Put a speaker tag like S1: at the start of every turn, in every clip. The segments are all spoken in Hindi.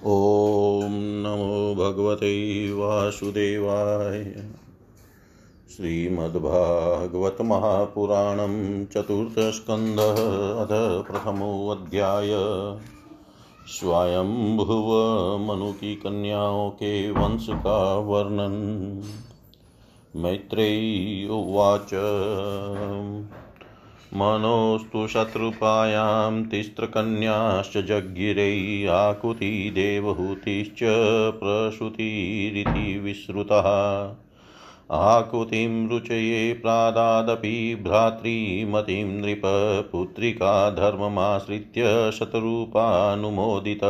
S1: ॐ नमो भगवते वासुदेवाय। श्रीमद्भागवतमहापुराणं चतुर्थस्कन्धः अथ प्रथमोऽध्याय। स्वयंभुवमनुकीकन्याओं के वंश का वर्णन मैत्रेयी उवाच। मनोस्तु शत्रुपायां तिस्त्रकन्याश्च जज्ञिरै आकुति देवहूतिश्च प्रसूतिरिति विश्रुतः आकुतिं रुचये प्रादादपि भ्रातृमतीं नृप पुत्रिका धर्ममाश्रित्य शतरूपानुमोदित।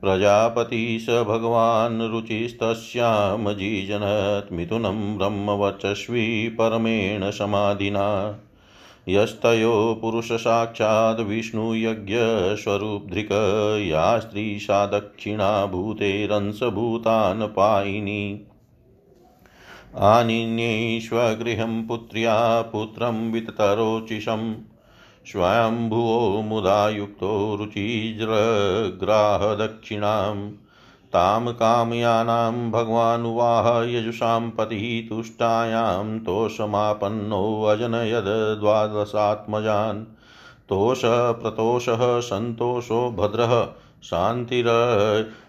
S1: प्रजापति स भगवान् रुचिस्तस्यामजीजनत् मिथुनं ब्रह्मवर्चस्वी परमेण समाधिना। यस्तयो पुरुषसाक्षाद् विष्णुयज्ञस्वरूपधृक् या स्त्री सा दक्षिणा भूतेरंसभूतान् पायिनी आनिन्यैष्वगृहं पुत्र्या पुत्रं विततरोचिषं, स्वयंभुवो मुदा युक्तो रुचिज्रग्राहदक्षिणाम् तां कामयानां भगवानुवाह यजुषां पतिः तुष्टायां तोषमापन्नोऽजनयद् द्वादशात्मजान्। तोषप्रतोषः सन्तोषो भद्रः शान्तिर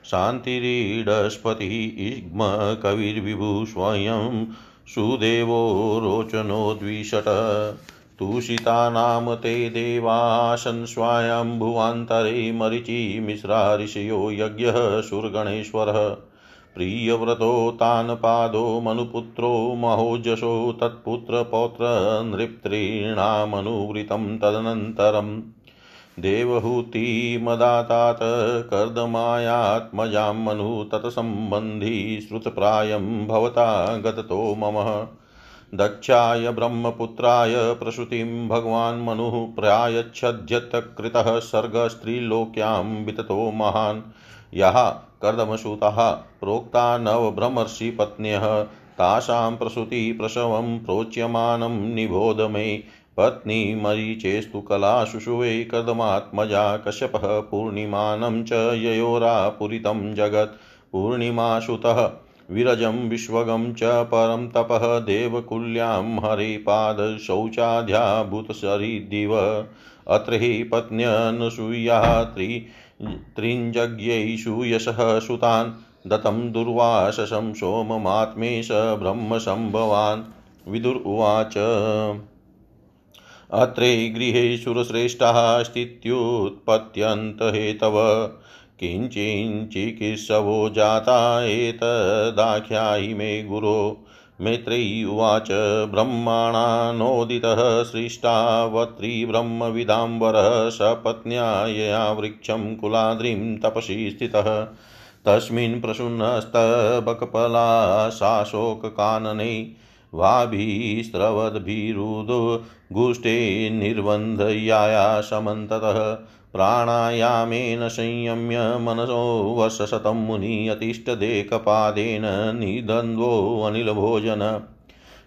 S1: शान्तिरीडस्पतिः इग्म कविर्विभुः स्वयं सुदेवो रोचनो द्विषट्। तूषिता नाम ते देवाशन् स्वायम्भुवान्तरे मरिचि मिश्रा ऋषयो यज्ञः सुरगणेश्वरः। प्रियव्रतो तानपादो मनुपुत्रो महोजशो तत्पुत्रपौत्रनृप्तॄणामनुवृतं तदनन्तरम्। देवहूतिमदातात कर्दमायात्मजां मनु तत्सम्बन्धी श्रुतप्रायं भवता गततो मम। दक्षाय ब्रह्मपुत्राय प्रसूतिं भगवान् मनुः प्रायच्छध्यतकृतः सर्गस्त्रीलोक्यां विततो महान्। यः कर्दमसूतः प्रोक्ता नवब्रह्मर्षिपत्न्यः तासां प्रसूतिप्रसवं प्रोच्यमानं निबोध मे। पत्नी मरीचेस्तु कला शुशुवे कदमात्मजा कश्यपः पूर्णिमानं च ययोरापुरितं जगत्। पूर्णिमासुतः विरजं विश्वगं च परं तपः देवकुल्यां हरिपादशौचाध्याभूतसरिदिव अत्र हि पत्न्यनसूयाः त्रि त्रिञ्जज्ञैषु यशः सुतान्। दत्तं दुर्वाससं सोममात्मेश ब्रह्मसम्भवान्। विदुर उवाच। अत्रे गृहे सुरश्रेष्ठाः स्थित्युत्पत्यन्तहेतव किञ्चिञ्चिकित्सवो जाता एतदाख्यायि मे गुरो। मैत्रेयी उवाच, ब्रह्माणानोदितः सृष्टावत्रिब्रह्मविदाम्बरः सपत्न्या यया वृक्षं कुलाद्रिं तपसि स्थितः। तस्मिन् प्रसून्नस्तबकपलाशाशोककानने वाभिस्रवद्भिरुदुगुष्टे निर्बन्धयाया समन्ततः प्राणायामेन संयम्य मनसो वर्षशतं मुनि अतिष्ठदेकपादेन निद्वन्द्वोऽनिलभोजन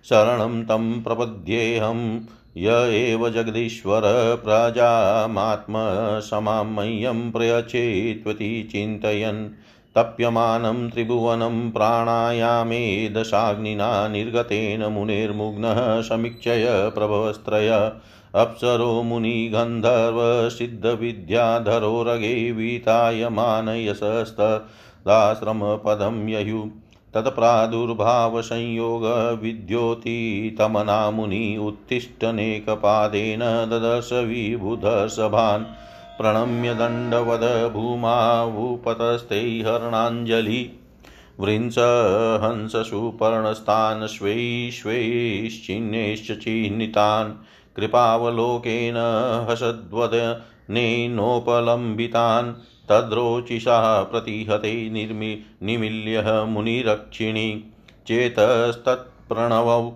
S1: शरणं तं प्रपद्येऽहं य एव जगदीश्वर प्रजामात्मसमां मह्यं प्रयचेत्वति चिन्तयन्। तप्यमानं त्रिभुवनं प्राणायामे दशाग्निना निर्गतेन मुनेर्मुग्नः समीक्षय प्रभवस्त्रय। अप्सरो मुनिगन्धर्वसिद्धविद्याधरो रगे वीतायमानयशस्तदाश्रमपदं ययुः। तत्प्रादुर्भावसंयोगविद्योतितमना मुनि उत्तिष्ठनेकपादेन ददर्श विबुधसभान् प्रणम्य दण्डवद भूमावुपतस्ते हरणाञ्जलि वृंसहंससुपर्णस्तान् स्वैश्वैश्चिह्नैश्च चिह्नितान्। कृपावलोकेन हसद्वदनेनोपलम्बितान् तद्रोचिषा प्रतिहते निर्मि निमील्य मुनिरक्षिणी। चेतस्तत्प्रणवौ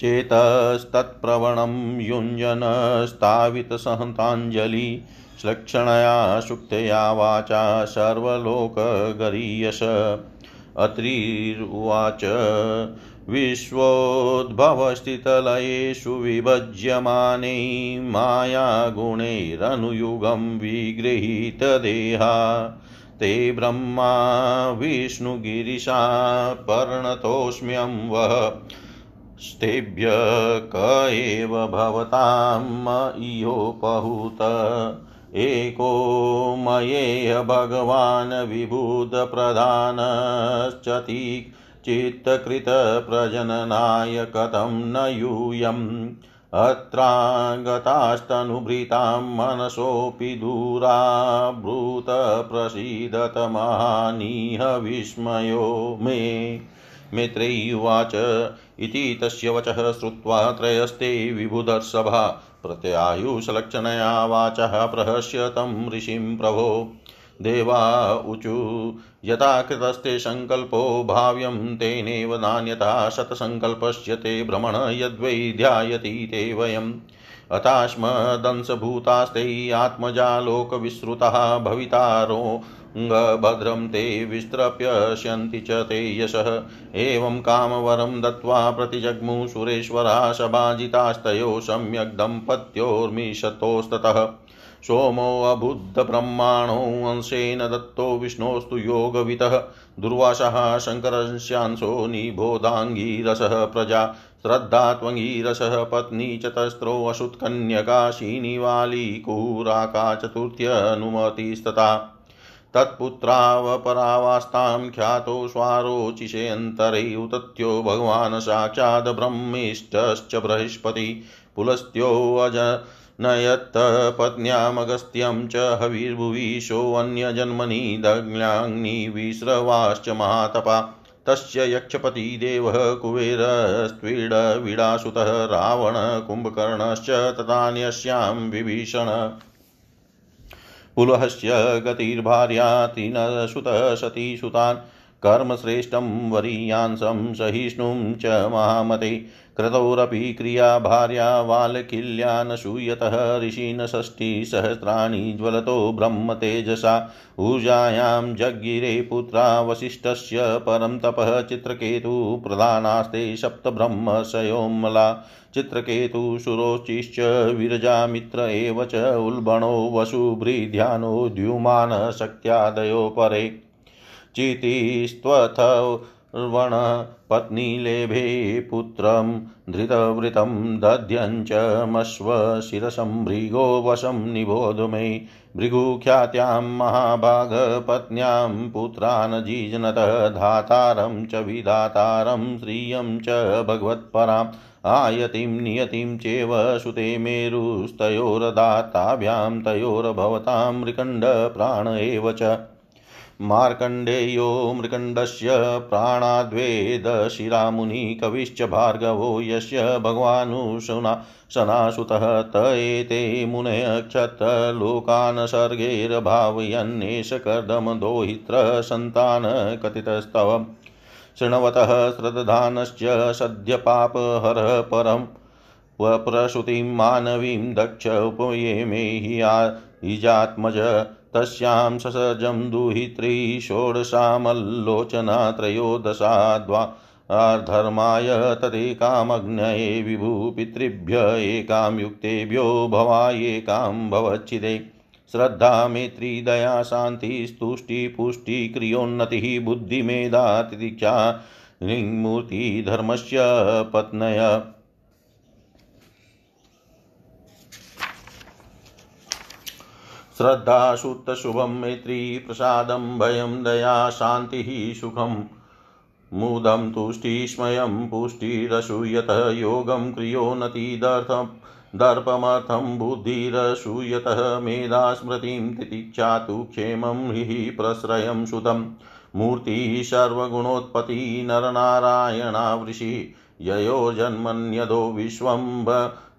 S1: चेतस्तत्प्रवणं युञ्जनस्तावितसहताञ्जलि श्लक्षणया सुक्तया वाचा सर्वलोकगरीयश। अत्रिर्वाच विश्वोद्भवस्थितलयेषु विभज्यमाने मायागुणैरनुयुगं विगृहीतदेहा। ते ब्रह्मा विष्णुगिरिशा पर्णतोऽस्म्यं वः स्तेभ्य क एव भवताम् इयोपहूत एको मयेह भगवान् विबुधप्रधानश्चति चित्तकृतप्रजननाय कथं न यूयम्। अत्रागतास्तनुभृतां मनसोऽपि दूराभूतप्रसीदतमहानीह विस्मयो मे। मित्रैवाच इति तस्य वचः श्रुत्वा त्रयस्ते विबुधर्षभा प्रत्यायुषलक्षणया वाचः प्रहस्य तं ऋषिं प्रभो। देवा ऊचु यथा कृतस्ते सङ्कल्पो भाव्यं तेनेव नान्यथा शतसङ्कल्पस्य ते भ्रमण यद्वै ध्यायति ते वयम्। अथास्मदंशभूतास्ते आत्मजालोकविश्रुतः भवितारो भद्रं ते विस्त्रप्यस्यन्ति च ते यशः। एवं कामवरं दत्त्वा प्रतिजग्मु सुरेश्वरा सभाजितास्तयो सम्यक् दम्पत्योर्मिषतोस्ततः सोमोऽबुद्धब्रह्माणो अंशेन दत्तो विष्णोस्तु योगवितः। दुर्वासः शङ्करस्यांशो निबोधाङ्गीरसः प्रजा। श्रद्धा त्वङ्गीरसः पत्नी चतस्रोऽशुत्कन्यका शीनिवालीकुराका चतुर्थ्यनुमतिस्तथा तत्पुत्रावपरावास्तां ख्यातो स्वारोचिषेऽन्तरे उतत्यो भगवान् साक्षाद् ब्रह्मिष्टश्च बृहस्पति। पुलस्त्योऽज नयत्तपत्न्यामगस्त्यं च हविर्भुवीशोऽन्यजन्मनि दग्न्याग्निविस्रवाश्च महातपा। तस्य यक्षपतिदेवः कुबेरस्त्वीडविडासुतः रावणकुम्भकर्णश्च तथान्यस्यां विभीषण। पुलहस्य गतिर्भार्या त्रिनसुतः सतीसुतान् कर्मश्रेष्ठं वरीयांसं सहिष्णुं च महामते। क्रतोरपि क्रिया भार्या वाल्किल्या न सूयतः ऋषीन् षष्टिसहस्राणि ज्वलतो ब्रह्म तेजसा ऊर्जायां जज्ञिरे पुत्रा वसिष्ठस्य परं तपः चित्रकेतु प्रधानास्ते सप्तब्रह्मशयोमला चित्रकेतुशुरोचिश्च विरजामित्र एव च उल्बणो वसुभृध्यानो द्युमान परे चितिस्त्वथ पत्नीलेभे पुत्रं धृतवृतं दध्यञ्चमश्वशिरसं भृगो वशं निबोध मे भृगुख्यात्यां महाभागपत्न्यां पुत्रान् जीजनतः धातारं च विधातारं श्रियं च भगवत्पराम् आयतिं नियतिं चेव सुते मेरुस्तयोरदाताभ्यां तयोर्भवतां मृकण्डप्राण एव च मार्कण्डेयो मृकण्डस्य प्राणाद्वेदशिरामुनि कविश्च भार्गवो यस्य भगवानुशना सनासुतः त एते मुनयक्षतलोकान् सर्गैर्भावयन्नेष कर्दमदोहित्र सन्तानकथितस्तव शृण्वतः श्रद्धानश्च सद्यपापहरः परम् वप्रसूतिं मानवीं दक्ष उपयेमे हि इजात्मज तस्यां ससजं दुहित्री षोडशामल्लोचना त्रयोदशाद्वा धर्माय तदेकामग्नये विभु पितृभ्य एकां युक्तेभ्यो भवायेकां भवच्छिदे। श्रद्धा, मेत्री, दया शान्तिस्तुष्टिपुष्टिक्रियोन्नतिः बुद्धिमेधा तितिक्षा ऋङ्मूर्तिधर्मस्य पत्नय। श्रद्धा शुद्धशुभं मैत्री प्रसादं भयं, दया, शान्तिः सुखम् मुदं तुष्टिस्मयं पुष्टिरसूयतः, योगं क्रियोन्नतिदर्थं दर्पमर्थं बुद्धिरसूयतः मेधा स्मृतिं तितिक्षा तु क्षेमं हि प्रश्रयं सुतं। मूर्तिः सर्वगुणोत्पत्ति नरनारायणावृषि ययो जन्मन्यदो विश्वं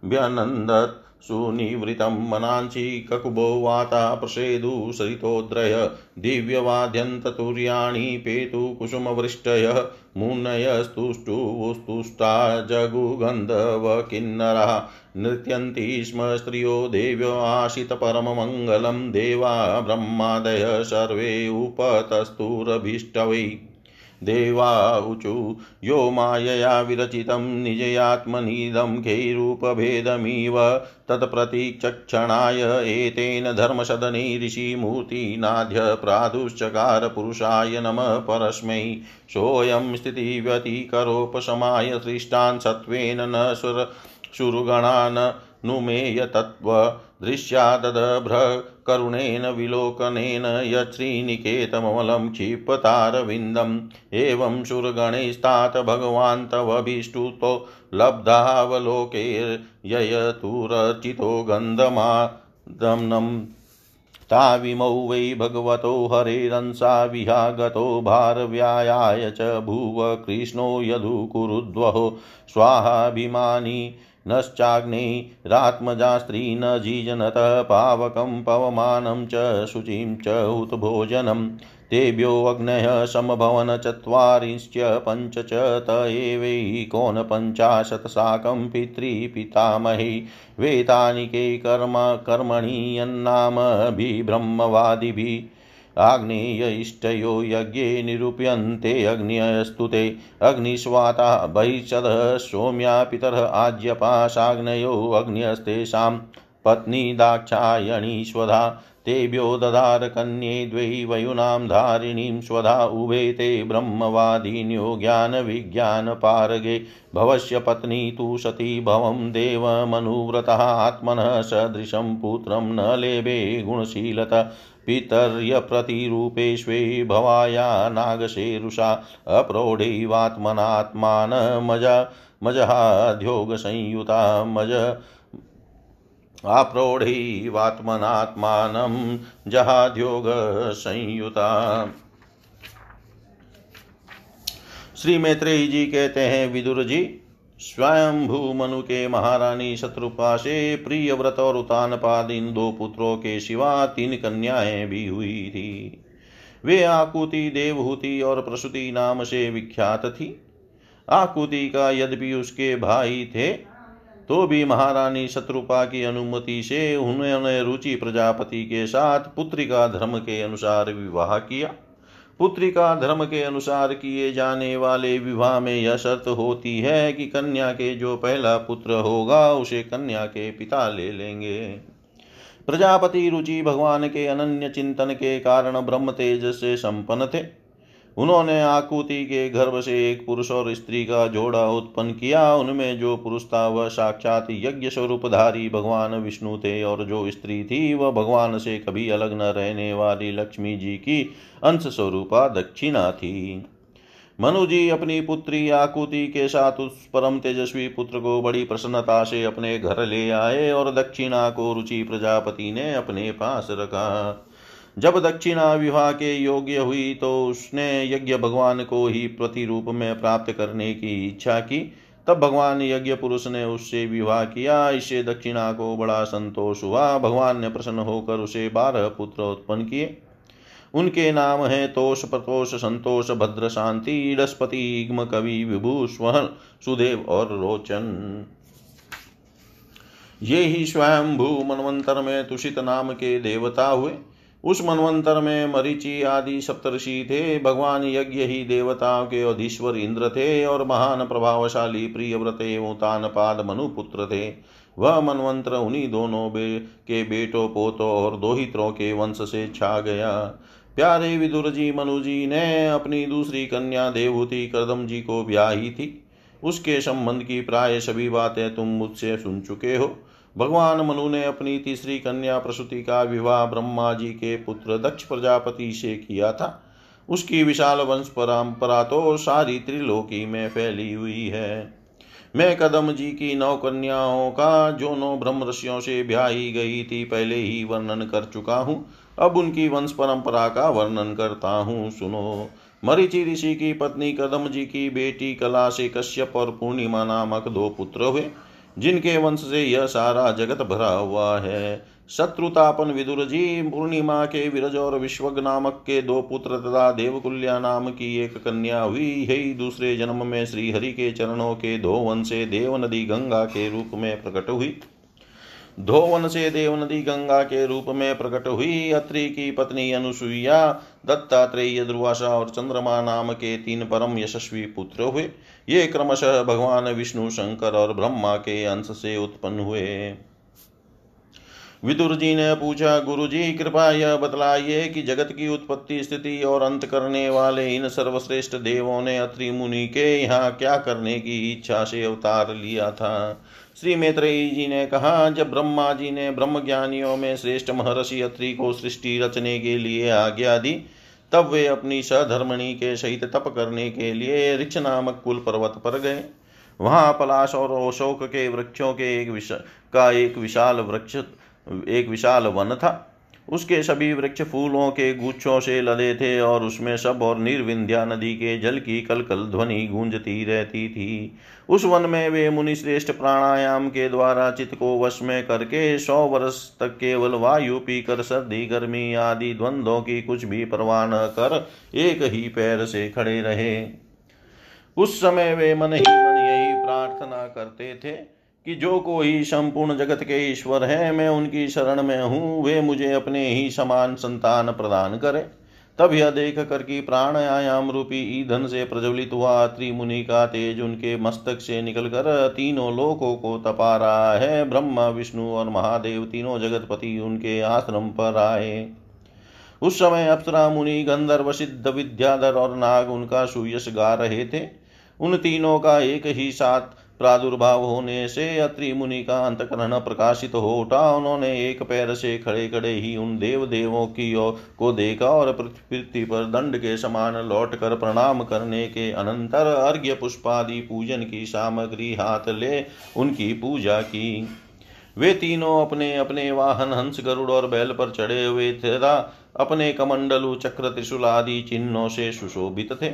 S1: व्यनन्दत् सुनिवृतं मनांसि ककुभो वाता प्रसेदु सरितोद्रय, दिव्यवाद्यन्ततुर्याणि पेतुकुसुमवृष्टयः मुनयस्तुष्टुवुस्तुष्टा जगुगन्धवकिन्नरः, नृत्यन्ति स्म स्त्रियो देव्यो आशितपरममङ्गलं देवा ब्रह्मादय सर्वे उपतस्तुरभीष्टवै। देवाऊचु यो मायया विरचितं निजयात्मनिदं खेरूपभेदमिव। तत्प्रतीक्षणाय एतेन धर्मसदने ऋषिमूर्तिनाद्य प्रादुश्चकार पुरुषाय नमः परस्मै। सोऽयं स्थितिव्यतिकरोपशमाय सृष्टान् सत्त्वेन न सुर शुरुगणान् नुमेय तत्त्व दृश्यादभ्र करुणेन विलोकनेन यच्छ्रीनिकेतममलं क्षिपतारविन्दम्। एवं सुरगणैस्तात भगवान् तवभिष्टुतो लब्धावलोकैर्ययतुरचितो गन्धमादम्नम्। ताविमौ वै भगवतो हरेरंसा विहागतो भारव्यायाय च भुव कृष्णो यदुकुरुद्वः स्वाहाभिमानी नश्चाग्निरात्मजा न जीजनतः, पावकं पवमानं च शुचिं च उतभोजनम् तेभ्योऽग्नयः समभवन चत्वारिंश्च पञ्च च त एवैकोनपञ्चाशत् साकं पितृपितामही वेतानिके कर्म कर्मणि यन्नामभिब्रह्मवादिभिः आग्नेय इष्टयो यज्ञे निरूप्यन्ते अग्न्यस्तु अग्निस्वाता बहिषदः सौम्या पितरः आज्यपाशाग्नयो अग्न्यस्तेषां पत्नी दाक्षायणीश्वधा तेभ्यो ददार कन्ये द्वै वयुनां धारिणीं स्वधा उभे ते ब्रह्मवादिन्यो ज्ञानविज्ञानपारगे भवस्य पत्नी तु सती भवं देवमनुव्रतः आत्मनः सदृशं पुत्रं न लेभे गुणशीलता पितर्यप्रतिरूपेष्वे भवाया नागशेरुषा अप्रौढैवात्मनात्मानमज मजहाध्योगसंयुता मज आप्रौढैवात्मनात्मानं जहाध्योगसंयुता श्री मैत्रेयी जी कहते हैं, विदुर जी स्वयंभू मनु के महारानी शत्रुपा से प्रिय व्रत और उतानपाद इन दो पुत्रों के सिवा तीन कन्याएँ भी हुई थी। वे आकुति, देवहूति और प्रसूति नाम से विख्यात थी। आकुति का यद्यपि उसके भाई थे तो भी महारानी शत्रुपा की अनुमति से उन्होंने रुचि प्रजापति के साथ पुत्री का धर्म के अनुसार विवाह किया। पुत्री का धर्म के अनुसार किए जाने वाले विवाह में यह शर्त होती है कि कन्या के जो पहला पुत्र होगा, उसे कन्या के पिता ले लेंगे। प्रजापति रुचि भगवान के अनन्य चिंतन के कारण ब्रह्म तेज से संपन्न थे। उन्होंने आकुति के गर्भ से एक पुरुष और स्त्री का जोड़ा उत्पन्न किया। उनमें जो पुरुष था, वह साक्षात यज्ञ स्वरूपधारी भगवान विष्णु थे और जो स्त्री थी, वह भगवान से कभी अलग न रहने वाली लक्ष्मी जी की अंश स्वरूपा दक्षिणा थी। मनु जी अपनी पुत्री आकुति के साथ उस परम तेजस्वी पुत्र को बड़ी प्रसन्नता से अपने घर ले आए और दक्षिणा को रुचि प्रजापति ने अपने पास रखा। जब दक्षिणा विवाह के योग्य हुई तो उसने यज्ञ भगवान को ही प्रतिरूप में प्राप्त करने की इच्छा की। तब भगवान यज्ञ पुरुष ने उससे विवाह किया। इससे दक्षिणा को बड़ा संतोष हुआ। भगवान ने प्रसन्न होकर उसे बारह पुत्र उत्पन्न किए। उनके नाम है तोष, प्रतोष, संतोष, भद्र, शांति डस्पति इग्म, कवि विभू स्वहन सुदेव और रोचन। ये ही स्वयं भू मनवंतर में तुषित नाम के देवता हुए उस मनवंतर में मरीचि आदि सप्तर्षि थे, भगवान यज्ञ ही देवताओं के अधीश्वर इंद्र थे और महान प्रभावशाली प्रिय व्रत एवं तानपाद मनुपुत्र थे। वह मनवंतर उन्हीं दोनों बे, के बेटों, पोतों और दोहित्रों के वंश से छा गया। प्यारे विदुर जी, मनु जी, ने अपनी दूसरी कन्या देवहूति कदम जी को ब्याही थी। उसके संबंध की प्राय सभी बातें तुम मुझसे सुन चुके हो। भगवान मनु ने अपनी तीसरी कन्या प्रसूति का विवाह ब्रह्मा जी के पुत्र दक्ष प्रजापति से किया था। उसकी विशाल वंश परंपरा तो सारी त्रिलोकी में फैली हुई है। मैं कदम जी की नौ कन्याओं का जो नौ ब्रह्म ऋषियों से ब्याही गई थी, पहले ही वर्णन कर चुका हूँ। अब उनकी वंश परंपरा का वर्णन करता हूँ, सुनो। मरीचि ऋषि की पत्नी कदम जी की बेटी कला से कश्यप और पूर्णिमा नामक दो पुत्र हुए। जिनके वंश से यह सारा जगत भरा हुआ है। शत्रुतापन विदुर जी पूर्णिमा के विरज और विश्वग नामक के दो पुत्र तथा देवकुल्या नाम की एक कन्या हुई। यही दूसरे जन्म में श्री हरि के चरणों के दो वंशे देव नदी गंगा के रूप में प्रकट हुई। धोवन से देव नदी गंगा के रूप में प्रकट हुई। अत्रि की पत्नी अनुसुईया दत्तात्रेय दुर्वासा और चंद्रमा नाम के तीन परम यशस्वी पुत्र हुए। ये क्रमशः भगवान विष्णु, शंकर और ब्रह्मा के अंश से उत्पन्न हुए। विदुर जी ने पूछा गुरु जी कृपा यह बतलाइए कि जगत की उत्पत्ति स्थिति और अंत करने वाले इन सर्वश्रेष्ठ देवों ने अत्रि मुनि के यहाँ क्या करने की इच्छा से अवतार लिया था? श्री मैत्रेयी जी ने कहा, जब ब्रह्मा जी ने ब्रह्म ज्ञानियों में श्रेष्ठ महर्षि अत्रि को सृष्टि रचने के लिए आज्ञा दी तब वे अपनी सधर्मणी के सहित तप करने के लिए ऋक्ष नामक कुल पर्वत पर गए। वहाँ पलाश और अशोक के वृक्षों के एक विश का एक विशाल वृक्ष एक विशाल वन था। उसके सभी वृक्ष फूलों के गुच्छों से लदे थे और उसमें सब और निर्विंध्या नदी के जल की कल कल ध्वनि गूंजती रहती थी। उस वन में वे मुनि श्रेष्ठ प्राणायाम के द्वारा चित्त को वश में करके सौ वर्ष तक केवल वायु पीकर सर्दी, गर्मी आदि द्वंद्वों की कुछ भी परवाह न कर एक ही पैर से खड़े रहे। उस समय वे मन ही मन यही प्रार्थना करते थे। कि जो कोई संपूर्ण जगत के ईश्वर है, मैं उनकी शरण में हूँ, वे मुझे अपने ही समान संतान प्रदान करें। तब यह देख कर कि प्राणायाम रूपी ईंधन से प्रज्वलित हुआ त्रिमुनि का तेज उनके मस्तक से निकलकर तीनों लोकों को तपा रहा है। ब्रह्मा, विष्णु और महादेव तीनों जगतपति उनके आश्रम पर आए। उस समय अप्सरा मुनि, गंधर्व, सिद्ध, विद्याधर और नाग उनका सुयश गा रहे थे। उन तीनों का एक ही साथ प्रादुर्भाव होने से अत्रि मुनि का अंतकरण प्रकाशित हो उठा। उन्होंने एक पैर से खड़े खड़े ही उन देव देवों की ओर को देखा और पृथ्वी पर दंड के समान लौट कर प्रणाम करने के अनंतर अर्घ्य पुष्पादि पूजन की सामग्री हाथ ले उनकी पूजा की। वे तीनों अपने अपने वाहन हंस गरुड़ और बैल पर चढ़े हुए थे अपने कमंडलु चक्र त्रिशूल आदि चिन्हों से सुशोभित थे।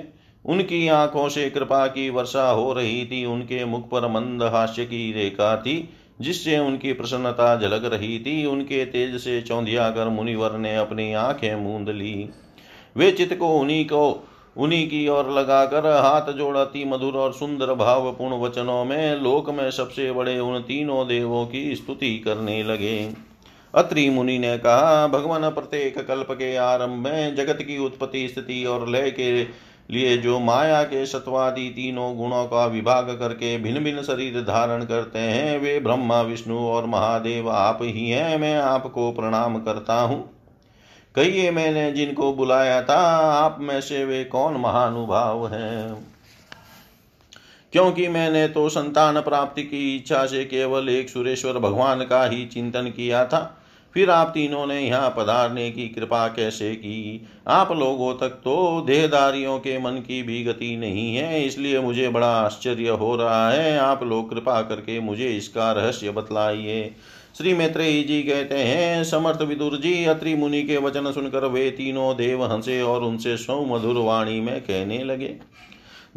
S1: उनकी आँखों से कृपा की वर्षा हो रही थी, उनके मुख पर मंद हास्य की रेखा थी, जिससे उनकी प्रसन्नता झलक रही थी। उनके तेज से चौंधिया कर मुनिवर ने अपनी आँखें मूंद ली। वे चित्त को उन्हीं को, उन्हीं की ओर लगाकर हाथ जोड़ती मधुर और सुंदर भावपूर्ण वचनों में लोक में सबसे बड़े उन तीनों देवों की स्तुति करने लगे। अत्रि मुनि ने कहा, भगवान, प्रत्येक कल्प के आरंभ में जगत की उत्पत्ति, स्थिति और लय के लिए जो माया के सत्वादि तीनों गुणों का विभाग करके भिन्न भिन्न शरीर धारण करते हैं, वे ब्रह्मा, विष्णु और महादेव आप ही हैं, मैं आपको प्रणाम करता हूँ। कहिए मैंने जिनको बुलाया था, आप में से वे कौन महानुभाव हैं? क्योंकि मैंने तो संतान प्राप्ति की इच्छा से केवल एक सुरेश्वर भगवान का ही चिंतन किया था फिर आप तीनों ने यहाँ पधारने की कृपा कैसे की? आप लोगों तक तो देहदारियों के मन की भी गति नहीं है, इसलिए मुझे बड़ा आश्चर्य हो रहा है। आप लोग कृपा करके मुझे इसका रहस्य बतलाइए। श्री मैत्रेयी जी कहते हैं, समर्थ विदुर जी, अत्रि मुनि के वचन सुनकर वे तीनों देव हंसे और उनसे मधुर वाणी में कहने लगे।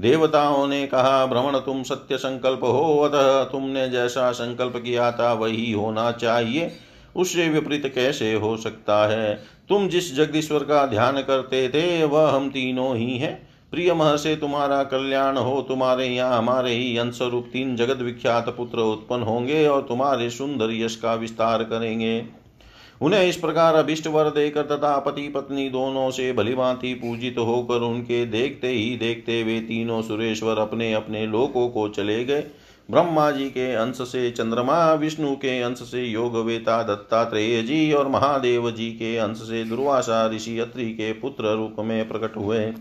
S1: देवताओं ने कहा, भ्रमण तुम सत्य संकल्प हो, अतः तुमने जैसा संकल्प किया था वही होना चाहिए। उससे विपरीत कैसे हो सकता है? तुम जिस जगदीश्वर का ध्यान करते थे, वह हम तीनों ही हैं। प्रिय मह से तुम्हारा कल्याण हो, तुम्हारे यहाँ हमारे ही अंशरूप तीन जगत विख्यात पुत्र उत्पन्न होंगे और तुम्हारे सुंदर यश का विस्तार करेंगे। उन्हें इस प्रकार अभिष्ट वर देकर तथा पति पत्नी दोनों से भलीभांति पूजित होकर उनके देखते ही देखते वे तीनों सुरेश्वर अपने अपने लोकों को चले गए। ब्रह्मा जी के अंश से, चंद्रमा, विष्णु के अंश से योग वेता दत्तात्रेय जी और महादेव जी के अंश से दुर्वासा ऋषि अत्रि के पुत्र रूप में प्रकट हुए।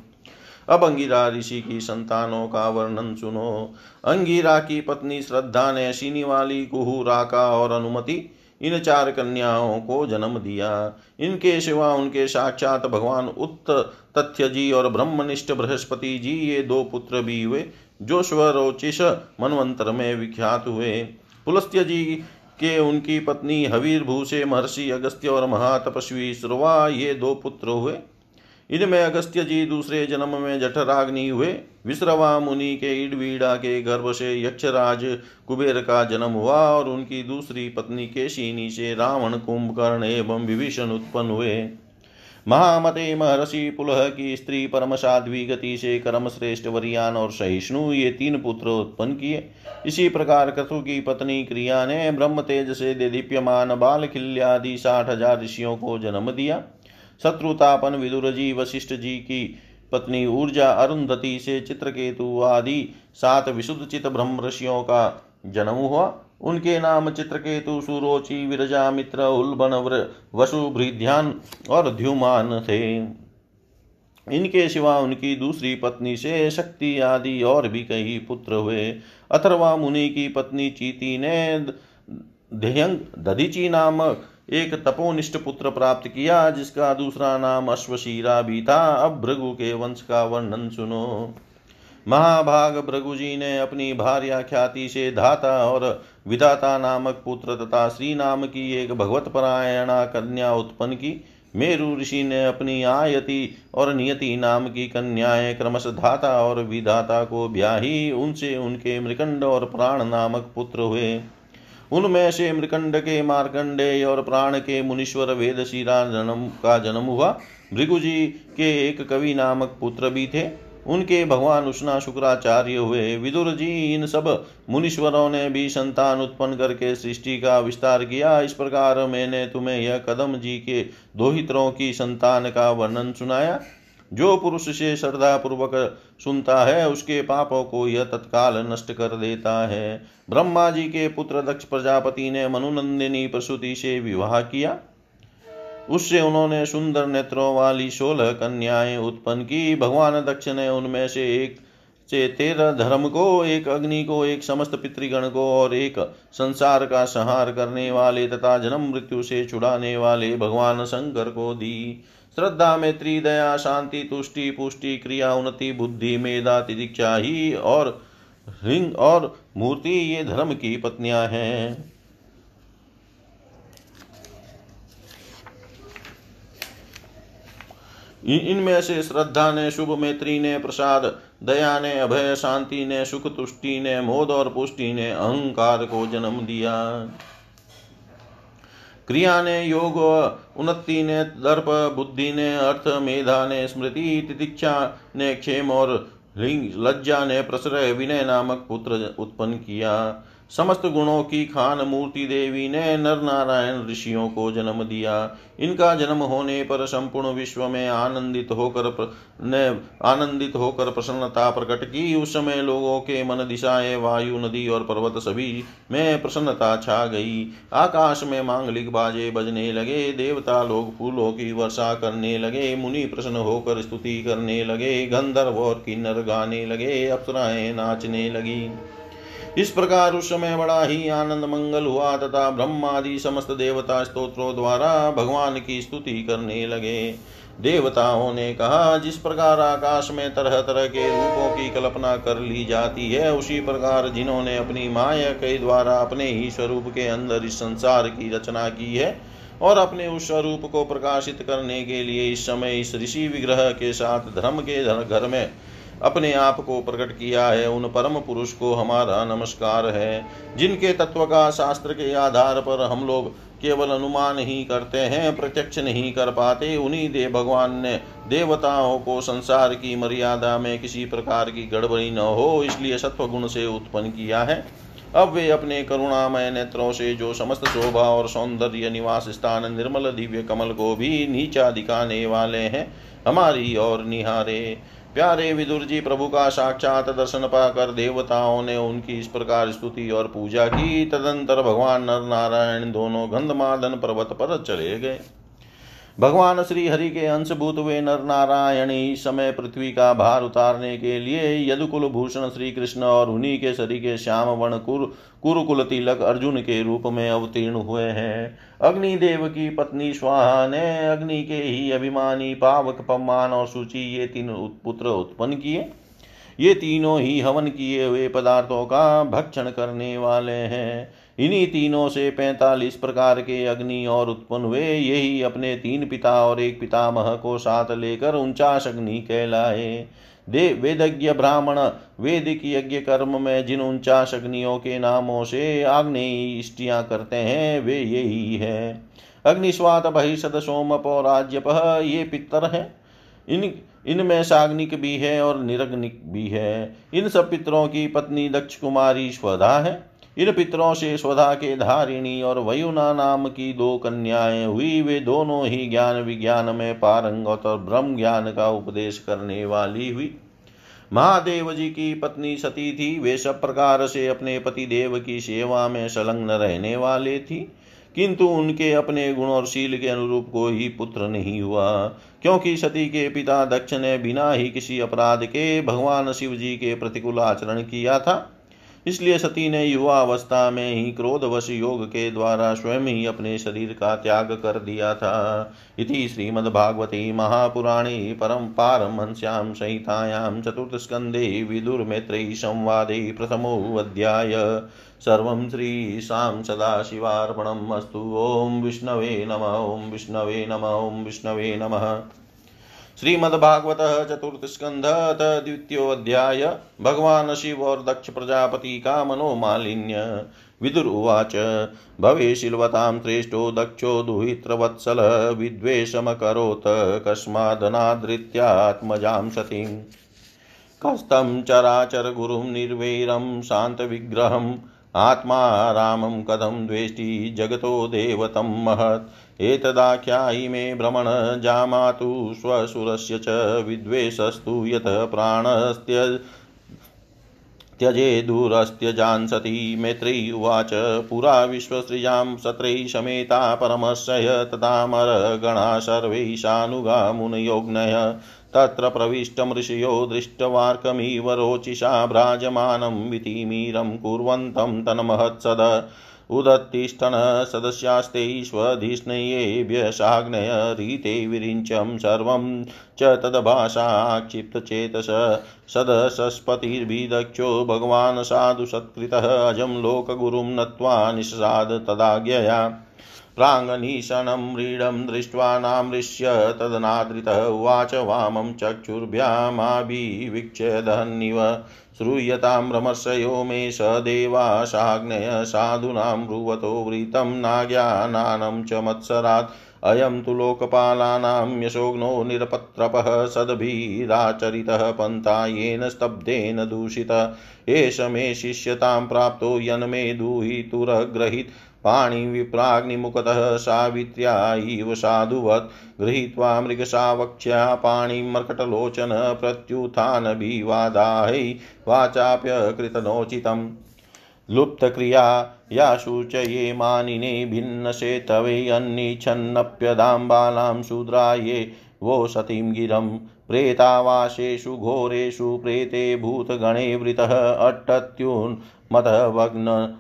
S1: अब अंगिरा ऋषि की संतानों का वर्णन सुनो। अंगिरा की पत्नी श्रद्धा ने शीनी वाली कुहू राका और अनुमति, इन चार कन्याओं को जन्म दिया। इनके सिवा उनके साक्षात भगवान उत्त तथ्य जी और ब्रह्मनिष्ठ बृहस्पति जी, ये दो पुत्र भी हुए। जो स्वरोचिष मनवंतर में विख्यात हुए। पुलस्त्य जी के उनकी पत्नी हवीर भू से महर्षि अगस्त्य और महातपस्वी श्रवा ये दो पुत्र हुए। इनमें अगस्त्य जी दूसरे जन्म में जठराग्नि हुए। विश्रवा मुनि के इडवीड़ा के गर्भ से यक्षराज कुबेर का जन्म हुआ और उनकी दूसरी पत्नी केशिनी से रावण कुंभकर्ण एवं विभीषण उत्पन्न हुए। महामते महर्षि पुलह की स्त्री परम साध्वी गति से कर्म श्रेष्ठ वरियान और सहिष्णु ये तीन पुत्र उत्पन्न किए। इसी प्रकार क्रतु की पत्नी क्रिया ने ब्रह्म तेज से दीप्यमान बाल खिल्यादि साठ हज़ार ऋषियों को जन्म दिया। शत्रुतापन विदुर जी वशिष्ठ जी की पत्नी ऊर्जा अरुंधति से चित्रकेतु आदि सात विशुद्ध चित ब्रह्म ऋषियों का जन्म हुआ। उनके नाम चित्रकेतु, सुरोचि, विरजा, मित्र उल्बन वसु और ध्युमान थे। इनके सिवा उनकी दूसरी पत्नी से शक्ति आदि और भी कई पुत्र हुए। अथर्वा मुनि की पत्नी चीति ने ध्यंग दधिची नामक एक तपोनिष्ठ पुत्र प्राप्त किया, जिसका दूसरा नाम अश्वशीरा भी था। अब भृगु के वंश का वर्णन सुनो। महाभाग भृगु जी ने अपनी भार्या ख्याति से धाता और विधाता नामक पुत्र तथा श्री नाम की एक भगवत परायणा कन्या उत्पन्न की। मेरु ऋषि ने अपनी आयति और नियति नाम की कन्याएँ क्रमश धाता और विधाता को ब्याही। उनसे उनके मृकंड और प्राण नामक पुत्र हुए। उनमें से मृकंड के मार्कंडे और प्राण के मुनीश्वर वेदशिरा जन्म का जन्म हुआ। भृगु जी के एक कवि नामक पुत्र भी थे। उनके भगवान उष्णा शुक्राचार्य हुए। विदुर जी, इन सब मुनीश्वरों ने भी संतान उत्पन्न करके सृष्टि का विस्तार किया। इस प्रकार मैंने तुम्हें यह कदम जी के दोहित्रों की संतान का वर्णन सुनाया। जो पुरुष से श्रद्धा पूर्वक सुनता है, उसके पापों को यह तत्काल नष्ट कर देता है। ब्रह्मा जी के पुत्र दक्ष प्रजापति ने मनुनंदिनी प्रसूति से विवाह किया। उससे उन्होंने सुंदर नेत्रों वाली सोलह कन्याएँ उत्पन्न की। भगवान दक्ष ने उनमें से एक से तेरह धर्म को, एक अग्नि को, एक समस्त पितृगण को और एक संसार का संहार करने वाले तथा जन्म मृत्यु से छुड़ाने वाले भगवान शंकर को दी। श्रद्धा, मैत्री, दया, शांति, तुष्टि, पुष्टि, क्रिया, उन्नति, बुद्धि, मेधा, तिदीक्षा, ही और हिंग और मूर्ति, ये धर्म की पत्नियाँ हैं। इनमें से श्रद्धा ने, शुभ मैत्री ने, प्रसाद, दया ने, अभय शांति ने, सुख तुष्टि ने, मोद और पुष्टि ने, अहंकार को जन्म दिया। क्रिया ने, योग, उन्नति ने, दर्प, बुद्धि ने, अर्थ, मेधा ने, स्मृति, तितिक्षा ने, क्षेम और लज्जा ने प्रसरय विनय नामक पुत्र उत्पन्न किया। समस्त गुणों की खान मूर्ति देवी ने नर नारायण ऋषियों को जन्म दिया। इनका जन्म होने पर संपूर्ण विश्व में आनंदित होकर ने आनंदित होकर प्रसन्नता प्रकट की। उस समय लोगों के मन दिशाएँ, वायु, नदी और पर्वत सभी में प्रसन्नता छा गई। आकाश में मांगलिक बाजे बजने लगे। देवता लोग फूलों की वर्षा करने लगे। मुनि प्रसन्न होकर स्तुति करने लगे। गंधर्व और किन्नर गाने लगे। अप्सराएँ नाचने लगी। इस प्रकार उस समय बड़ा ही आनंद, मंगल हुआ, तथा ब्रह्मादि समस्त देवता स्तोत्रों द्वारा भगवान की स्तुति करने लगे। देवताओं ने कहा, जिस प्रकार आकाश में तरह तरह के रूपों की कल्पना कर ली जाती है, उसी प्रकार जिन्होंने अपनी माया के द्वारा अपने ही स्वरूप के अंदर इस संसार की रचना की है, और अपने उस स्वरूप को प्रकाशित करने के लिए इस समय इस ऋषि विग्रह के साथ धर्म के घर में अपने आप को प्रकट किया है। उन परम पुरुष को हमारा नमस्कार है। जिनके तत्व का शास्त्र के आधार पर हम लोग केवल अनुमान ही करते हैं, प्रत्यक्ष नहीं कर पाते। उन्हीं देव भगवान ने देवताओं को संसार की मर्यादा में किसी प्रकार की गड़बड़ी न हो, इसलिए सत्व गुण से उत्पन्न किया है। अब वे अपने करुणामय नेत्रों से जो समस्त शोभा और सौंदर्य निवास स्थान निर्मल दिव्य कमल को भी नीचा दिखाने वाले हैं। हमारी और निहारे प्यारे विदुर जी, प्रभु का साक्षात दर्शन पाकर देवताओं ने उनकी इस प्रकार स्तुति और पूजा की। तदंतर भगवान नर नारायण दोनों गंधमादन पर्वत पर चले गए। भगवान श्री हरि के अंशभूत वे नर नारायण इस समय पृथ्वी का भार उतारने के लिए यदुकुल भूषण श्री कृष्ण और उन्हीं के शरीर के श्याम वर्ण कुर कुरुकुल तिलक अर्जुन के रूप में अवतीर्ण हुए हैं। अग्निदेव की पत्नी स्वाहा ने अग्नि के ही अभिमानी पावक, पम्मान और सूची ये तीन पुत्र उत्पन्न किए। ये तीनों ही हवन किए हुए पदार्थों का भक्षण करने वाले हैं। इन्हीं तीनों से पैंतालीस प्रकार के अग्नि और उत्पन्न हुए। यही अपने तीन पिता और एक पितामह को साथ लेकर उनचास अग्नि कहलाए। दे, वेदज्ञ ब्राह्मण, वेदिक यज्ञ कर्म में जिन उनचास अग्नियों के नामों से आग्नेय इष्टियाँ करते हैं, वे यही है। अग्निस्वात, बहिषद, सोमप और राज्यप ये पितर हैं। इन, इनमें साग्निक भी है और निरग्निक भी है। इन सब पितरों की पत्नी दक्ष कुमारी स्वधा है। इन पितरों से स्वधा के धारिणी और वयुना नाम की दो कन्याएँ हुई, वे दोनों ही ज्ञान विज्ञान में पारंगत और ब्रह्म ज्ञान का उपदेश करने वाली हुई। महादेव जी की पत्नी सती थी, वे सब प्रकार से अपने पति देव की सेवा में संलग्न रहने वाले थी, किंतु उनके अपने गुण और शील के अनुरूप कोई पुत्र नहीं हुआ, क्योंकि सती के पिता दक्ष ने बिना ही किसी अपराध के भगवान शिव जी के प्रतिकूल आचरण किया था। इसलिए सती ने युवा अवस्था में ही क्रोधवश योग के द्वारा स्वयं ही अपने शरीर का त्याग कर दिया था। इति श्रीमद्भागवते महापुराणे परम पारमहंस्यां संहितायां चतुर्थस्कन्धे विदुर्मैत्रेयी संवादे प्रथमोऽध्याय। सर्वं श्रीशां सदाशिवार्पणम् अस्तु। ॐ विष्णवे नम, ॐ विष्णवे नम, ॐ विष्णवे नमः। श्रीमद्भागवत चतुर्थ स्कंध द्वितीयोध्याय भगवान शिव और दक्ष प्रजापति का मनोमालिन्य विदुर उवाच भवे शिल्वतां श्रेष्ठो दक्षो दुहित्रवत्सल विद्वेषमकरोत् कस्मादनादृत्यात्मजां सतीम् कस्तं चराचरगुरुं निर्वैरं शान्तविग्रहम् आत्मा रामं कथं द्वेष्टि जगतो देवतं महत्। एतदाख्यायि मे भ्रमण जामातु स्वसुरस्य च विद्वेषस्तु यतः प्राणस्त्य त्यजेदुरस्त्यजान् सती मैत्री उवाच। पुरा विश्वसृजां सत्रैः समेता परमशय तदामरगणा सर्वैषानुगा मुनयोग्नय। तत्र प्रविष्टं ऋषयो दृष्टवार्कमिव रोचिषा भ्राजमानं वितिमीरं कुर्वन्तं तन्महत्सद उदत्तिष्ठन सदस्यास्ते स्वधिष्णयेभ्यशाग्नय रीते विरिञ्चं सर्वं च तद्भाषाक्षिप्तचेतस सदसस्पतिर्भिदक्षो भगवान् साधु सत्कृतः अजं लोकगुरुं नत्वा निषसाद तदाज्ञया प्राङ्गनीशनं व्रीडं दृष्ट्वा नामृश्य तदनादृतः उवाच वामं चक्षुर्भ्यामाभिवीक्ष्य धन्निव श्रूयतां भ्रमर्षयो मे स देवाशाग्नय साधूनां ब्रुवतो वृतं नाज्ञानानं च मत्सरात्। अयं तु लोकपालानां यशोग्नो निरपत्रपः सद्भिराचरितः पन्था येन स्तब्धेन दूषित। एष मे शिष्यतां प्राप्तो यन्मे दूहितुरग्रहीत्। पाणिविप्राग्निमुखतः सावित्र्या इव साधुवत् गृहीत्वा मृगशावक्ष्या पाणिं मर्कटलोचन प्रत्युत्थानभिवादाहै वाचाप्यकृतनोचितम्। लुप्तक्रिया या सूचये मानिने भिन्नसेतवे अन्निच्छन्नप्यदां शूद्राये वो सतीं गिरं। प्रेतावासेषु घोरेषु प्रेते भूतगणे वृतः अट्टत्युन्मतवग्न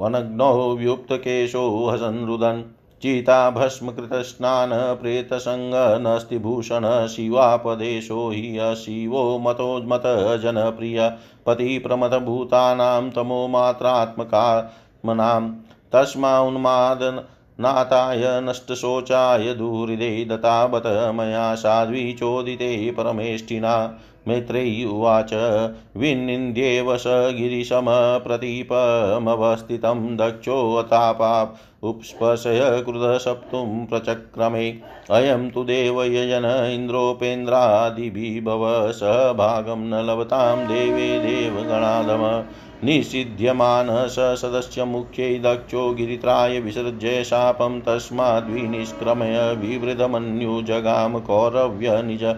S1: वनग्नौ व्युक्तकेशो हसन् रुदन्। चिताभस्मकृतस्नान प्रेतसङ्गनस्तिभूषण शिवापदेशो हि अशिवो मतोन्मत जनप्रिय। पतिप्रमथभूतानां तमो मात्रात्मकात्मनां। तस्मा उन्मादन नाथाय नष्टशोचाय दुहृदे दत्तावत मया साध्वी चोदिते परमेष्ठिना। मैत्रेयी उवाच। विनिन्द्येव स गिरिशमप्रतीपमवस्थितं दक्षोऽतापाप उपस्पशय क्रुधसप्तुं प्रचक्रमे। अयं तु देवयजन इन्द्रोपेन्द्रादिभिभव स भागं न लभतां देवे देवगणादम। निषिध्यमान स सदस्यमुख्यै दक्षो गिरित्राय विसृज्य शापं तस्माद्विनिष्क्रमय विवृधमन्युजगाम कौरव्यनिज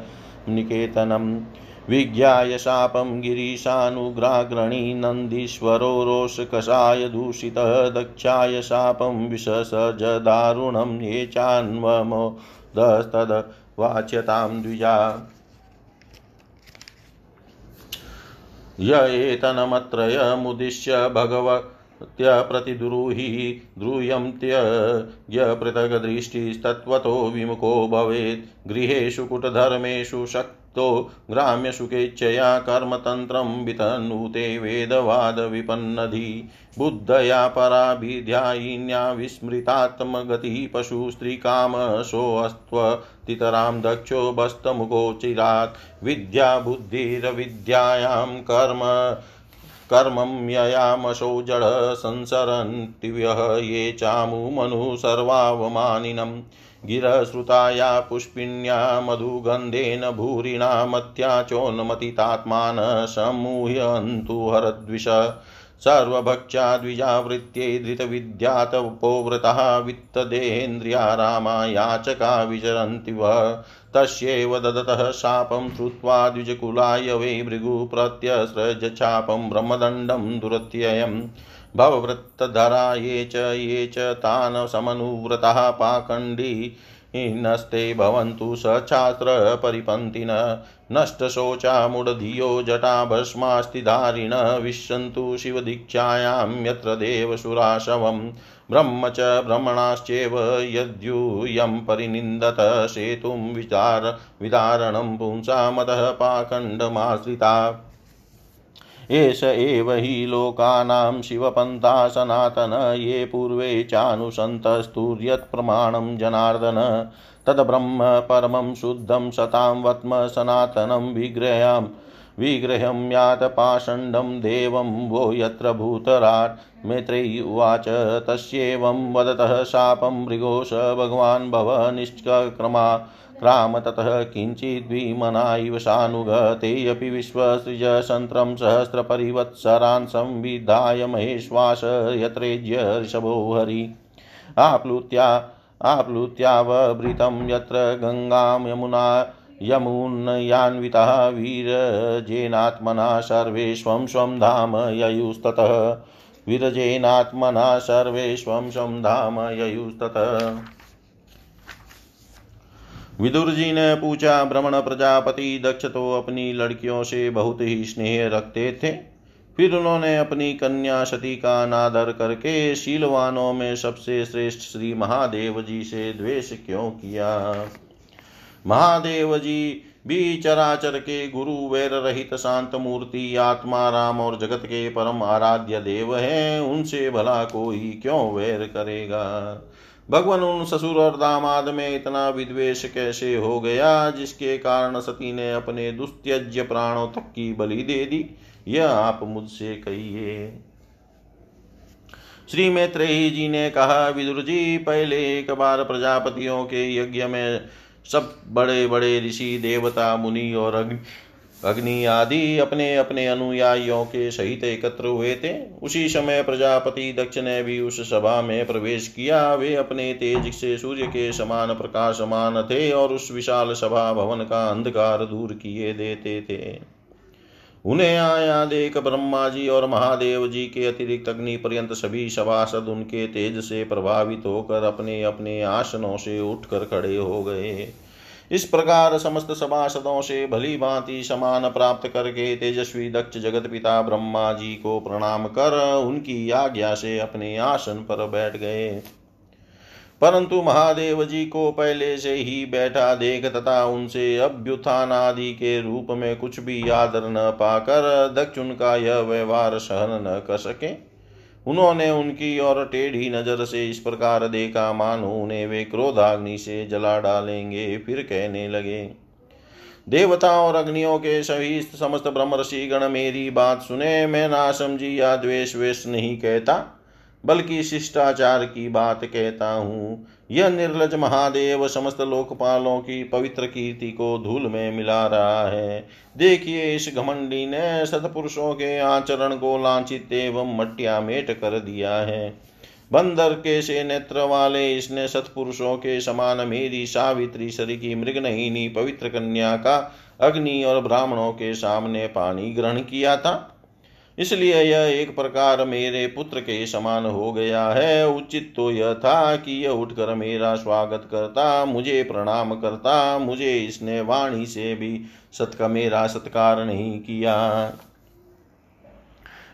S1: निकेतनम्। विज्ञाय शापं गिरीशानुग्राग्रणी नन्दीश्वरो रोषकषाय दूषितः दक्षाय शापं विशसजदारुणं ये चान्वमोदस्तद्वाच्यतां द्विजा य एतन्मत्रयमुद्दिश्य भगवत्यप्रतिद्रुहि द्रूयं त्यज्य पृथग्दृष्टिस्तत्त्वतो विमुखो भवेत्। गृहेषु कुटधर्मेषु शक् तो ग्राम्यसुखेच्छया कर्मतन्त्रं वितन्नुते वेदवादविपन्नधि। बुद्धया पराभिध्यायिन्या विस्मृतात्मगतिः पशुस्त्रीकामसोऽस्त्वतितरां दक्षो बस्तमुखोचिरात् विद्या बुद्धिरविद्यायां कर्म, कर्मं ययामशौ जड संसरन्तिव्यः ये चामुमनु सर्वावमानिनम्। गिरश्रुताया पुष्पिण्या मधुगन्धेन भूरिणा मत्या चोन्मतितात्मान सम्मुह्यन्तु हरद्विष। सर्वभक्षा द्विजावृत्यै धृतविद्यातपोव्रतः वित्तदेहेन्द्रिया रामा याचका विचरन्ति वः। तस्यैव ददतः शापं श्रुत्वा द्विजकुलाय वै भृगुप्रत्यस्रजचापं ब्रह्मदण्डं दुरत्ययम्। भववृत्तधरा ये च ये च तान् समनुव्रतः पाखण्डी नस्ते भवन्तु सछात्रपरिपन्थिन। नष्टशोचामुडधियो जटाभस्मास्तिधारिण विशन्तु शिवदीक्षायां यत्र देवसुराशवम् ब्रह्म च ब्रह्मणाश्चैव यद्यूयं परिनिन्दत। सेतुं विचार विदारणं पुंसामतः पाखण्डमाश्रिता। एष एव हि लोकानां शिवपन्था सनातन ये पूर्वे चानुसन्तस्तुर्यत्प्रमाणं जनार्दन। तद्ब्रह्म परमं शुद्धं सतां वत्म सनातनं विग्रहां विग्रहं यात पाषण्डं देवं वो यत्र भूतराट्। मैत्रेयी उवाच, तस्येवं वदतः शापं मृगोश भगवान् भव निष्क्रमा। क्राम ततः किञ्चिद्विमना इव सानुगतेऽपि विश्वसृजसन्त्रं सहस्रपरिवत्सरान् संविधाय महेश्वास यत्रेज्य ऋषभो हरि। आप्लुत्या, आप्लुत्यावभृतं यत्र गङ्गां यमुना, यमुनयान्वितः वीरजेनात्मना सर्वे स्वं स्वं धाम ययुस्ततः। विरजेनात्मना सर्वे स्वं स्वं धाम ययुस्ततः। विदुर जी ने पूछा, भ्रमण प्रजापति, दक्ष तो अपनी लड़कियों से बहुत ही स्नेह रखते थे। फिर उन्होंने अपनी कन्या सती का अनादर करके शीलवानों में सबसे श्रेष्ठ श्री महादेव जी से द्वेष क्यों किया? महादेव जी, भी चराचर के गुरु वैर रहित शांत मूर्ति, आत्मा राम और जगत के परम आराध्य देव हैं, उनसे भला कोई क्यों वैर करेगा? भगवान उन ससुर और दामाद में इतना विद्वेश कैसे हो गया जिसके कारण सती ने अपने दुस्त्यज्य प्राणों तक की बलि दे दी? यह आप मुझसे कहिए। श्री मैत्रेयी जी ने कहा, विदुर जी, पहले एक बार प्रजापतियों के यज्ञ में सब बड़े बड़े ऋषि, देवता, मुनि और अग्नि अग्नि आदि अपने अपने अनुयायियों के सहित एकत्र हुए थे। उसी समय प्रजापति दक्ष ने भी उस सभा में प्रवेश किया। वे अपने तेज से सूर्य के समान प्रकाशमान थे और उस विशाल सभा भवन का अंधकार दूर किए देते थे। उन्हें आया देख ब्रह्मा जी और महादेव जी के अतिरिक्त अग्नि पर्यंत सभी सभासद उनके तेज से प्रभावित होकर अपने अपने आसनों से उठकर खड़े हो गए। इस प्रकार समस्त सभासदों से भली भांति समान प्राप्त करके तेजस्वी दक्ष जगत पिता ब्रह्मा जी को प्रणाम कर उनकी आज्ञा से अपने आसन पर बैठ गए। परंतु महादेव जी को पहले से ही बैठा देख तथा उनसे अभ्युत्थान आदि के रूप में कुछ भी आदर न पाकर दक्ष उनका यह व्यवहार सहन न कर सके। उन्होंने उनकी और टेढ़ी नज़र से इस प्रकार देखा, मानो उन्हें वे क्रोधाग्नि से जला डालेंगे, फिर कहने लगे देवता और अग्नियों के सभी समस्त ब्रह्मर्षि गण, मेरी बात सुने, मैं ना समझी या द्वेष वेश नहीं कहता, बल्कि शिष्टाचार की बात कहता हूँ। यह निर्लज महादेव समस्त लोकपालों की पवित्र कीर्ति को धूल में मिला रहा है। देखिए इस घमंडी ने सतपुरुषों के आचरण को लांछित एवं मटिया मेट कर दिया है। बंदर के से नेत्र वाले इसने सतपुरुषों के समान मेरी सावित्री सरी की मृग पवित्र कन्या का अग्नि और ब्राह्मणों के सामने पानी ग्रहण किया था। इसलिए यह एक प्रकार मेरे पुत्र के समान हो गया है। उचित तो यह था कि यह उठकर मेरा स्वागत करता, मुझे प्रणाम करता, मुझे इसने वाणी से भी सत का मेरा सत्कार नहीं किया।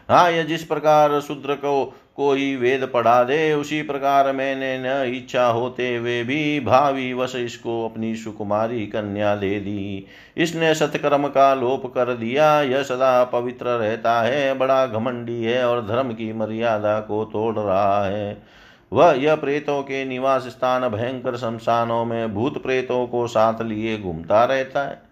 S1: हाँ यह जिस प्रकार शूद्र को कोई वेद पढ़ा दे, उसी प्रकार मैंने न इच्छा होते हुए भी भावी वश इसको अपनी सुकुमारी कन्या दे दी। इसने सत्कर्म का लोप कर दिया, यह सदा पवित्र रहता है, बड़ा घमंडी है और धर्म की मर्यादा को तोड़ रहा है। वह यह प्रेतों के निवास स्थान भयंकर शमशानों में भूत प्रेतों को साथ लिए घूमता रहता है।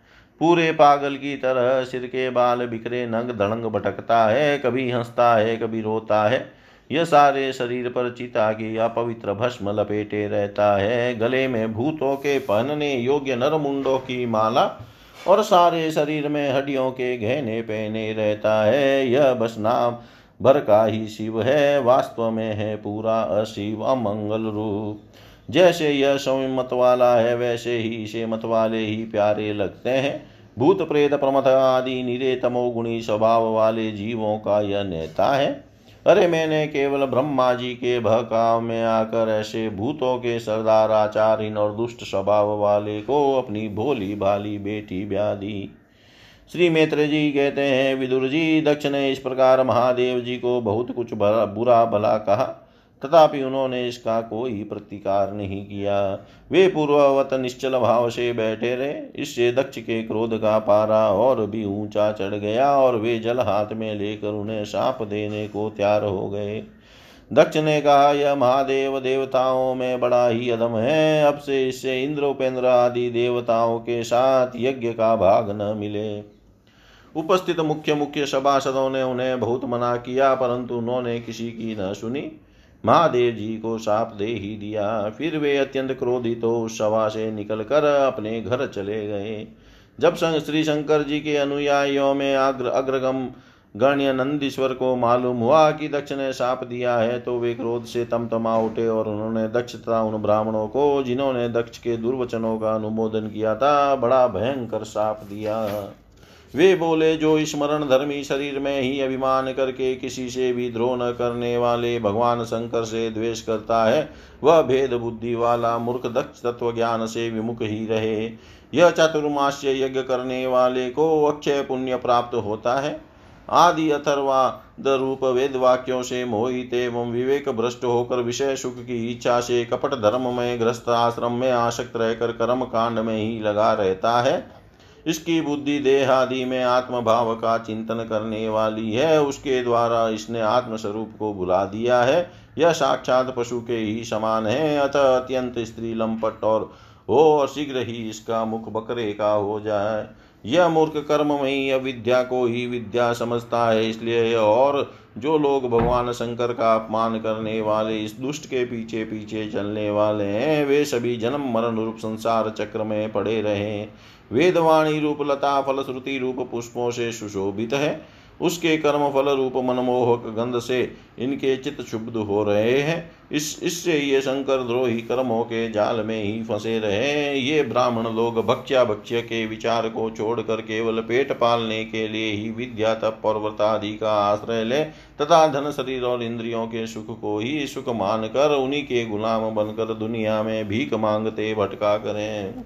S1: पूरे पागल की तरह सिर के बाल बिखरे नंग धड़ंग भटकता है, कभी हंसता है, कभी रोता है। यह सारे शरीर पर चिता की अपवित्र भस्म लपेटे रहता है। गले में भूतों के पहनने योग्य नर मुंडों की माला और सारे शरीर में हड्डियों के गहने पहने रहता है। यह बस नाम भर का ही शिव है। वास्तव में है पूरा अशिव अमंगल रूप। जैसे यह स्वयं मत वाला है, वैसे ही इसे मत वाले ही प्यारे लगते हैं। भूत प्रेत प्रमथ आदि निरे तमोगुणी स्वभाव वाले जीवों का यह नेता है। अरे मैंने केवल ब्रह्मा जी के बहकाव में आकर ऐसे भूतों के सरदार आचार्य और दुष्ट स्वभाव वाले को अपनी भोली भाली बेटी ब्याह दी। श्री मेत्र जी कहते हैं, विदुर जी दक्ष ने इस प्रकार महादेव जी को बहुत कुछ बुरा भला कहा। तथापि उन्होंने इसका कोई प्रतिकार नहीं किया। वे पूर्ववत निश्चल भाव से बैठे रहे। इससे दक्ष के क्रोध का पारा और भी ऊँचा चढ़ गया और वे जल हाथ में लेकर उन्हें साप देने को तैयार हो गए। दक्ष ने कहा, यह महादेव देवताओं में बड़ा ही अदम है। अब से इससे इंद्र उपेंद्र आदि देवताओं के साथ यज्ञ का भाग न मिले। उपस्थित मुख्य मुख्य सभासदों ने उन्हें बहुत मना किया, परंतु उन्होंने किसी की न सुनी। महादेव जी को साप दे ही दिया। फिर वे अत्यंत क्रोधित उस सभा से निकलकर अपने घर चले गए। जब श्री शंकर जी के अनुयायियों में अग्र अग्रगम गण्य नंदीश्वर को मालूम हुआ कि दक्ष ने साप दिया है तो वे क्रोध से तमतमा उठे और उन्होंने दक्ष तथा उन ब्राह्मणों को, जिन्होंने दक्ष के दुर्वचनों का अनुमोदन किया था, बड़ा भयंकर साप दिया। वे बोले, जो स्मरण धर्मी शरीर में ही अभिमान करके किसी से भी द्रोह न करने वाले भगवान शंकर से द्वेष करता है, वह भेद बुद्धि वाला मूर्ख दक्ष तत्व ज्ञान से विमुख ही रहे यह चतुर्मास्य यज्ञ करने वाले को अक्षय पुण्य प्राप्त होता है। आदि अथर्वाद रूप वेद वाक्यों से मोहित एवं विवेक भ्रष्ट होकर विषय सुख की इच्छा से कपट धर्म में ग्रस्त आश्रम में आसक्त रहकर कर्म कांड में ही लगा रहता है। इसकी बुद्धि देहादि में आत्म भाव का चिंतन करने वाली है। उसके द्वारा इसने आत्म स्वरूप को बुला दिया है। यह साक्षात पशु के ही समान है। अतः अत्यंत स्त्री लंपट और हो शीघ्र ही इसका मुख बकरे का हो जाए। यह मूर्ख कर्म में अविद्या को ही विद्या समझता है। इसलिए और जो लोग भगवान शंकर का अपमान करने वाले, इस दुष्ट के पीछे पीछे चलने वाले हैं, वे सभी जन्म मरण रूप संसार चक्र में पड़े रहे वेदवाणी रूप, लता फलश्रुति रूप, पुष्पों से सुशोभित है। उसके कर्म फल रूप मनमोहक गंध से इनके चित्त शुद्ध हो रहे हैं। इस, इससे ये शंकर द्रोही कर्मों के जाल में ही फंसे रहे ये ब्राह्मण लोग भक्ष्या भक्ष्य के विचार को छोड़कर केवल पेट पालने के लिए ही विद्या तप और व्रतादि का आश्रय ले, तथा धन शरीर और इंद्रियों के सुख को ही सुख मानकर उन्हीं के गुलाम बनकर दुनिया में भीख मांगते भटका करें।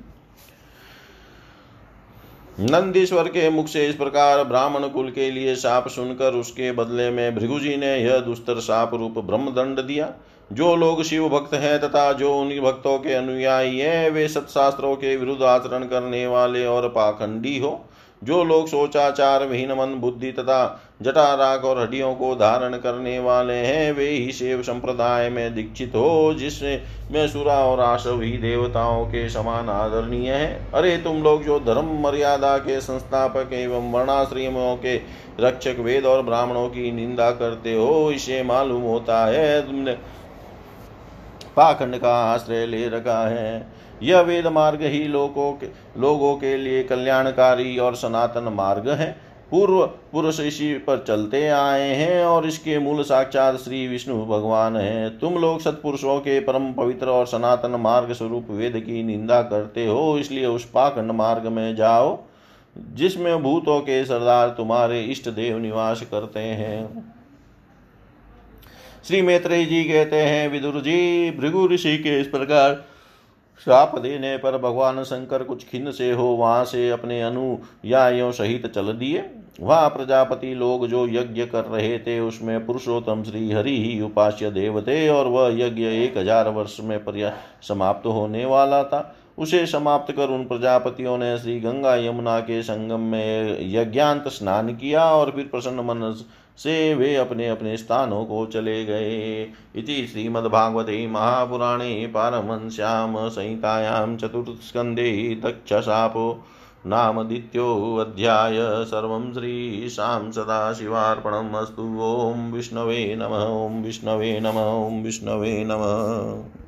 S1: नंदीश्वर के मुख से इस प्रकार ब्राह्मण कुल के लिए साप सुनकर उसके बदले में भृगुजी ने यह दुस्तर साप रूप ब्रह्मदंड दिया। जो लोग शिव भक्त हैं तथा जो उन भक्तों के अनुयायी हैं, वे सत्शास्त्रों के विरुद्ध आचरण करने वाले और पाखंडी हो। जो लोग सोचाचार विहीन मन बुद्धि तथा जटा राग और हड्डियों को धारण करने वाले हैं, वे ही शिव संप्रदाय में दीक्षित हो जिसमें में सुरा और आशव ही देवताओं के समान आदरणीय है। अरे, तुम लोग जो धर्म मर्यादा के संस्थापक एवं वर्णाश्रमों के रक्षक वेद और ब्राह्मणों की निंदा करते हो, इसे मालूम होता है, तुमने पाखंड का आश्रय ले रखा है। यह वेद मार्ग ही लोगों के लोगों के लिए कल्याणकारी और सनातन मार्ग है। पूर्व पुरुष इसी पर चलते आए हैं और इसके मूल साक्षात श्री विष्णु भगवान हैं। तुम लोग सत्पुरुषों के परम पवित्र और सनातन मार्ग स्वरूप वेद की निंदा करते हो, इसलिए उस पाखंड मार्ग में जाओ, जिसमें भूतों के सरदार तुम्हारे इष्ट देव निवास करते हैं। श्री मैत्रेय जी कहते हैं, विदुर जी, भृगु ऋषि के इस प्रकार श्राप देने पर भगवान शंकर कुछ खिन्न से हो, वहाँ से अपने अनुयायियों सहित चल दिए। वहाँ प्रजापति लोग जो यज्ञ कर रहे थे, उसमें पुरुषोत्तम श्री हरि ही उपास्य देव थे और वह यज्ञ एक हज़ार वर्ष में पर्या समाप्त होने वाला था। उसे समाप्त कर उन प्रजापतियों ने श्री गंगा यमुना के संगम में यज्ञांत स्नान किया और फिर प्रसन्न मन से वे अपने अपने स्थानों को चले गए। इति श्रीमद्भागवते महापुराणे पारमश्याम संहितायां चतुर्थस्कन्धे दक्षशापो नामदित्योऽध्याय सर्वं श्रीशां सदाशिवार्पणम् अस्तु। ॐ विष्णवे नम। ॐ विष्णवे नम। ॐ विष्णवे नमः।